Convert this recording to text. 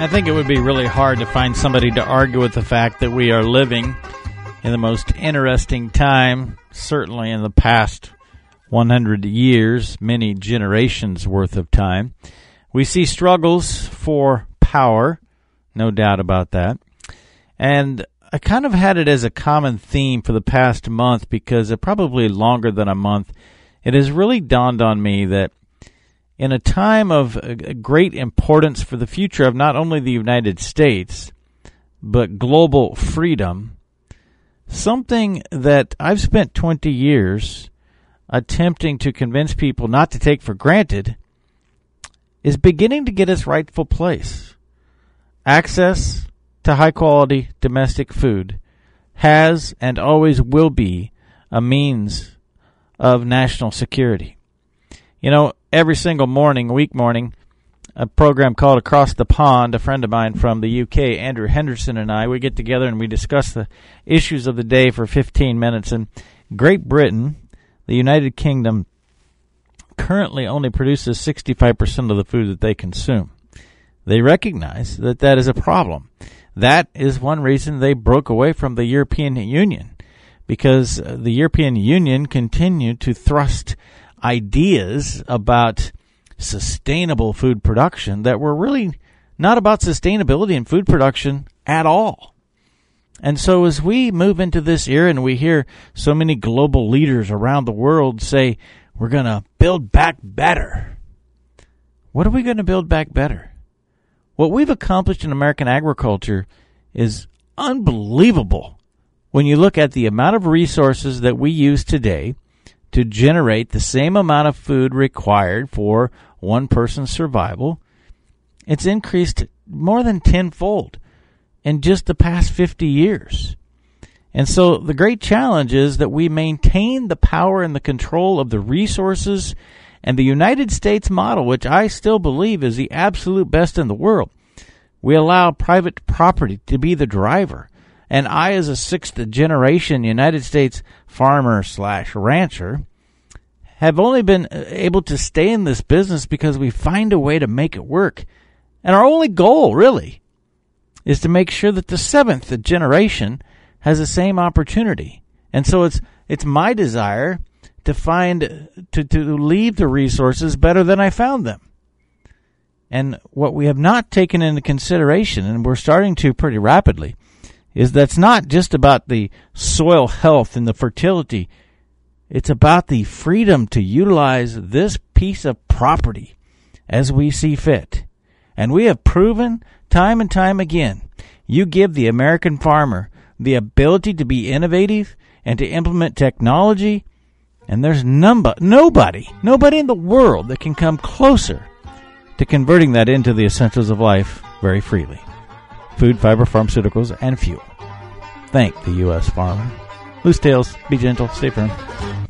I think it would be really hard to find somebody to argue with the fact that we are living in the most interesting time, certainly in the past 100 years, many generations worth of time. We see struggles for power, no doubt about that. And I kind of had it as a common theme for the past month because it probably longer than a month. It has really dawned on me that in a time of great importance for the future of not only the United States, but global freedom, something that I've spent 20 years attempting to convince people not to take for granted is beginning to get its rightful place. Access to high quality domestic food has and always will be a means of national security. You know, every single morning, week morning, a program called Across the Pond, a friend of mine from the UK, Andrew Henderson, and I, we get together and we discuss the issues of the day for 15 minutes. And Great Britain, the United Kingdom, currently only produces 65% of the food that they consume. They recognize that that is a problem. That is one reason they broke away from the European Union because the European Union continued to thrust ideas about sustainable food production that were really not about sustainability in food production at all. And so as we move into this era and we hear so many global leaders around the world say, we're going to build back better. What are we going to build back better? What we've accomplished in American agriculture is unbelievable when you look at the amount of resources that we use today to generate the same amount of food required for one person's survival, it's increased more than tenfold in just the past 50 years. And so the great challenge is that we maintain the power and the control of the resources and the United States model, which I still believe is the absolute best in the world. We allow private property to be the driver. And I, as a sixth generation United States farmer slash rancher, have only been uh, able to stay in this business because we find a way to make it work. And our only goal, really, is to make sure that the seventh generation has the same opportunity. And so it's it's my desire to find to, to leave the resources better than I found them. And what we have not taken into consideration, and we're starting to pretty rapidly, is that's not just about the soil health and the fertility it's about the freedom to utilize this piece of property as we see fit. And we have proven time and time again you give the American farmer the ability to be innovative and to implement technology, and there's number, nobody, nobody in the world that can come closer to converting that into the essentials of life very freely food, fiber, pharmaceuticals, and fuel. Thank the U.S. farmer. Loose tails, be gentle, stay firm.